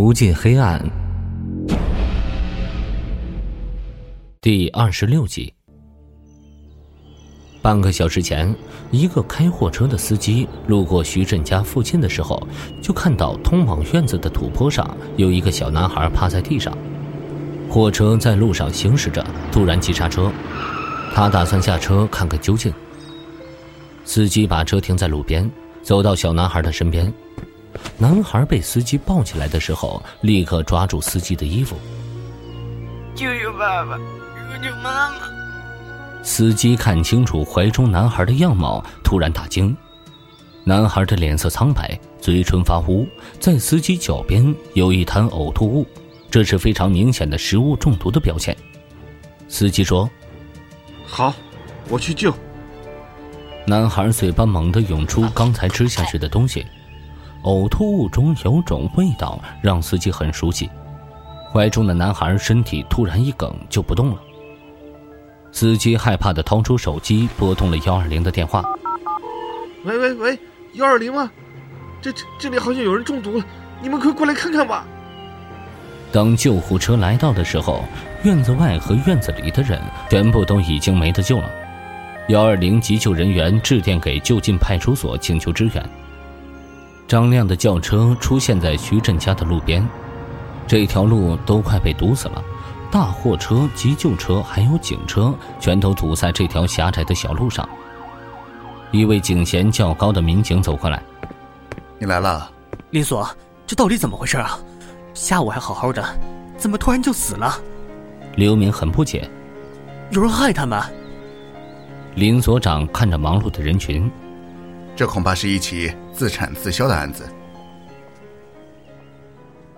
无尽黑暗，第二十六集。半个小时前，一个开货车的司机路过徐振家附近的时候，就看到通往院子的土坡上有一个小男孩趴在地上。货车在路上行驶着，突然急刹车，他打算下车看个究竟。司机把车停在路边，走到小男孩的身边。男孩被司机抱起来的时候，立刻抓住司机的衣服。救救爸爸，救救妈妈！司机看清楚怀中男孩的样貌，突然大惊。男孩的脸色苍白，嘴唇发乌，在司机脚边有一滩呕吐物，这是非常明显的食物中毒的表现。司机说：“好，我去救。”男孩嘴巴猛地涌出刚才吃下去的东西。呕吐物中有种味道，让司机很熟悉。怀中的男孩身体突然一梗，就不动了。司机害怕的掏出手机，拨通了幺二零的电话。喂喂喂，幺二零吗？这这这里好像有人中毒了，你们快过来看看吧。当救护车来到的时候，院子外和院子里的人全部都已经没得救了。幺二零急救人员致电给就近派出所请求支援。张亮的轿车出现在徐振家的路边，这条路都快被堵死了，大货车、急救车还有警车全都堵在这条狭窄的小路上。一位警衔较高的民警走过来：“你来了，林所，这到底怎么回事啊？下午还好好的，怎么突然就死了？”刘明很不解：“有人害他们？”林所长看着忙碌的人群。这恐怕是一起自产自销的案子。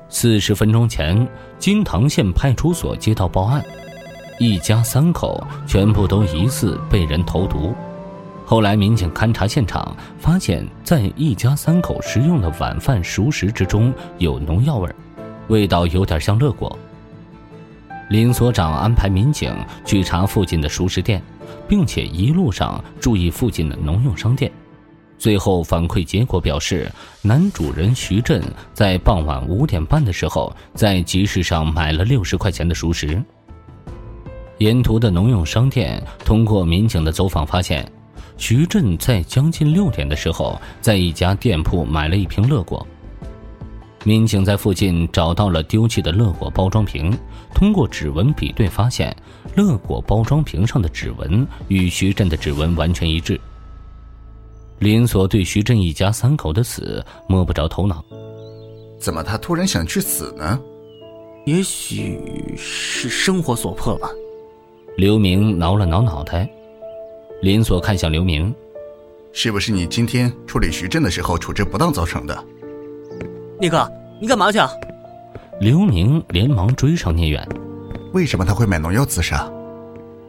四十分钟前，金堂县派出所接到报案，一家三口全部都疑似被人投毒。后来民警勘查现场，发现，在一家三口食用的晚饭熟食之中有农药味味道有点像乐果。林所长安排民警去查附近的熟食店，并且一路上注意附近的农用商店。最后反馈结果表示，男主人徐振在傍晚五点半的时候在集市上买了六十块钱的熟食。沿途的农用商店通过民警的走访发现，徐振在将近六点的时候在一家店铺买了一瓶乐果。民警在附近找到了丢弃的乐果包装瓶，通过指纹比对发现，乐果包装瓶上的指纹与徐振的指纹完全一致。林锁对徐振一家三口的死摸不着头脑，怎么他突然想去死呢？也许是生活所迫吧。刘明挠了挠脑袋，林锁看向刘明：“是不是你今天处理徐振的时候处置不当造成的？”聂哥，你干嘛去？啊？刘明连忙追上聂远：“为什么他会买农药自杀？”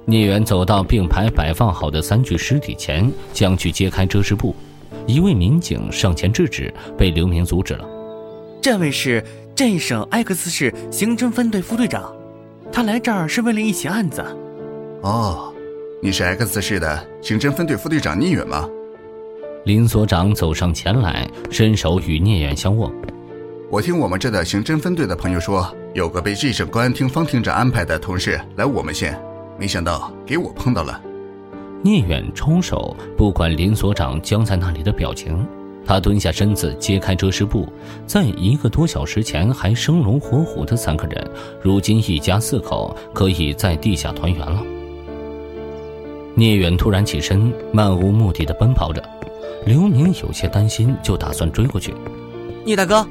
聂远走到并排摆放好的三具尸体前，将去揭开遮尸布。一位民警上前制止，被刘明阻止了。这位是镇省 X 市刑侦分队副队长，他来这儿是为了一起案子。哦，你是 X 市的刑侦分队副队长聂远吗？林所长走上前来，伸手与聂远相握。我听我们这的刑侦分队的朋友说，有个被 G 省公安厅方厅长安排的同事来我们县。没想到给我碰到了，聂远抽手，不管林所长僵在那里的表情，他蹲下身子揭开遮尸布，在一个多小时前还生龙活虎的三个人，如今一家四口可以在地下团圆了。聂远突然起身，漫无目的的奔跑着，刘明有些担心，就打算追过去。聂大哥，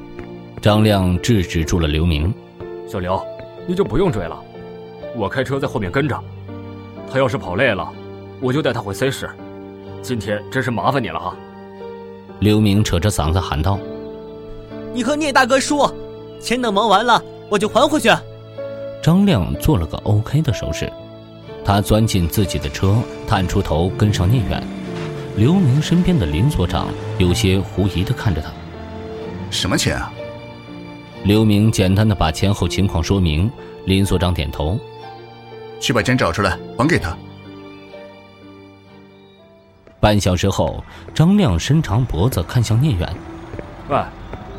张亮制止住了刘明，小刘，你就不用追了，我开车在后面跟着。他要是跑累了，我就带他回 C 市。今天真是麻烦你了哈。刘明扯着嗓子喊道：“你和聂大哥说，钱等忙完了我就还回去。”张亮做了个 OK 的手势，他钻进自己的车，探出头跟上聂远。刘明身边的林所长有些狐疑的看着他：“什么钱啊？”刘明简单的把前后情况说明。林所长点头。去把钱找出来，还给他。半小时后，张亮伸长脖子看向聂远：“喂，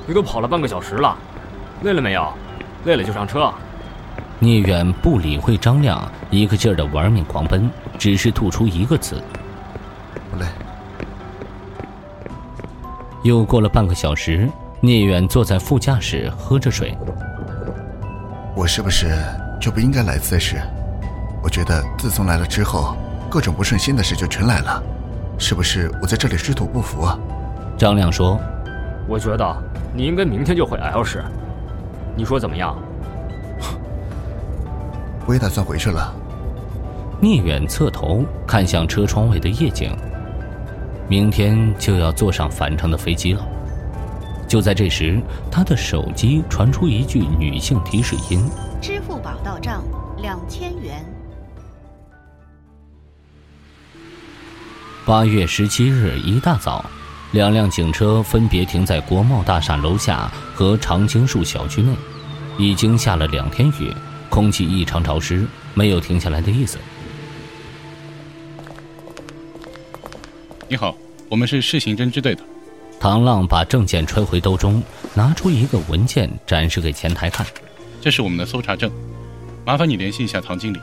你都跑了半个小时了，累了没有？累了就上车。聂远不理会张亮，一个劲儿的玩命狂奔，只是吐出一个字：“不累。”又过了半个小时，聂远坐在副驾驶喝着水。我是不是就不应该来赛事？我觉得自从来了之后，各种不顺心的事就全来了。是不是我在这里水土不服啊？张亮说：“我觉得你应该明天就回 L 市，你说怎么样？”我也打算回去了。聂远侧头看向车窗外的夜景，明天就要坐上返程的飞机了。就在这时，他的手机传出一句女性提示音：“支付宝到账两千元。”八月十七日一大早，两辆警车分别停在国贸大厦楼下和常青树小区内。已经下了两天雨。空气异常潮湿，没有停下来的意思。你好，我们是市刑侦支队的。唐浪把证件揣回兜中，拿出一个文件展示给前台看。这是我们的搜查证，麻烦你联系一下唐经理。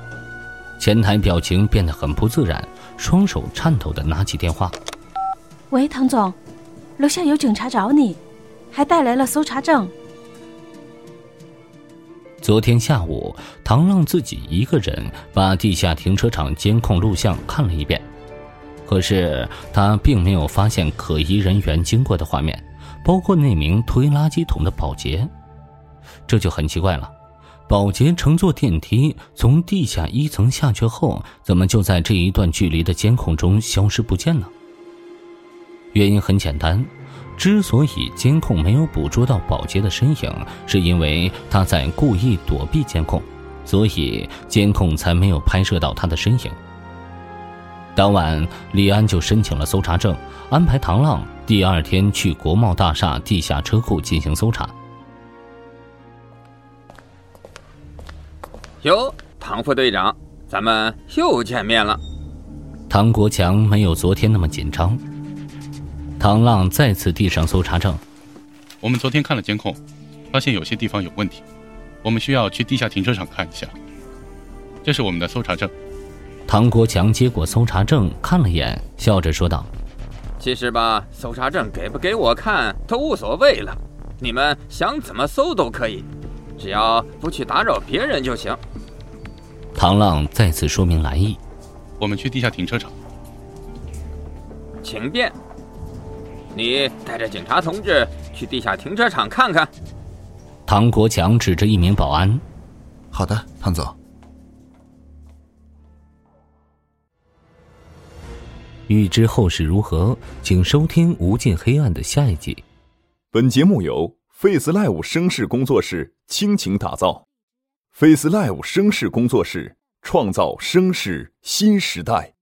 前台表情变得很不自然，双手颤抖的拿起电话。喂，唐总，楼下有警察找你，还带来了搜查证。昨天下午，唐浪自己一个人把地下停车场监控录像看了一遍，可是他并没有发现可疑人员经过的画面，包括那名推垃圾桶的保洁，这就很奇怪了。保洁乘坐电梯从地下一层下去后，怎么就在这一段距离的监控中消失不见了？原因很简单。之所以监控没有捕捉到保洁的身影，是因为他在故意躲避监控，所以监控才没有拍摄到他的身影。当晚，李安就申请了搜查证，安排唐浪第二天去国贸大厦地下车库进行搜查。哟，唐副队长，咱们又见面了。唐国强没有昨天那么紧张。唐浪再次递上搜查证。我们昨天看了监控，发现有些地方有问题，我们需要去地下停车场看一下。这是我们的搜查证。唐国强接过搜查证看了眼，笑着说道：“其实吧，搜查证给不给我看都无所谓了，你们想怎么搜都可以，只要不去打扰别人就行。”唐浪再次说明来意：“我们去地下停车场，请便。”你带着警察同志去地下停车场看看。唐国强指着一名保安：“好的，唐总。”欲知后事如何，请收听《无尽黑暗》的下一集。本节目由 Face Live 声势工作室倾情打造，Face Live 声势工作室创造声势新时代。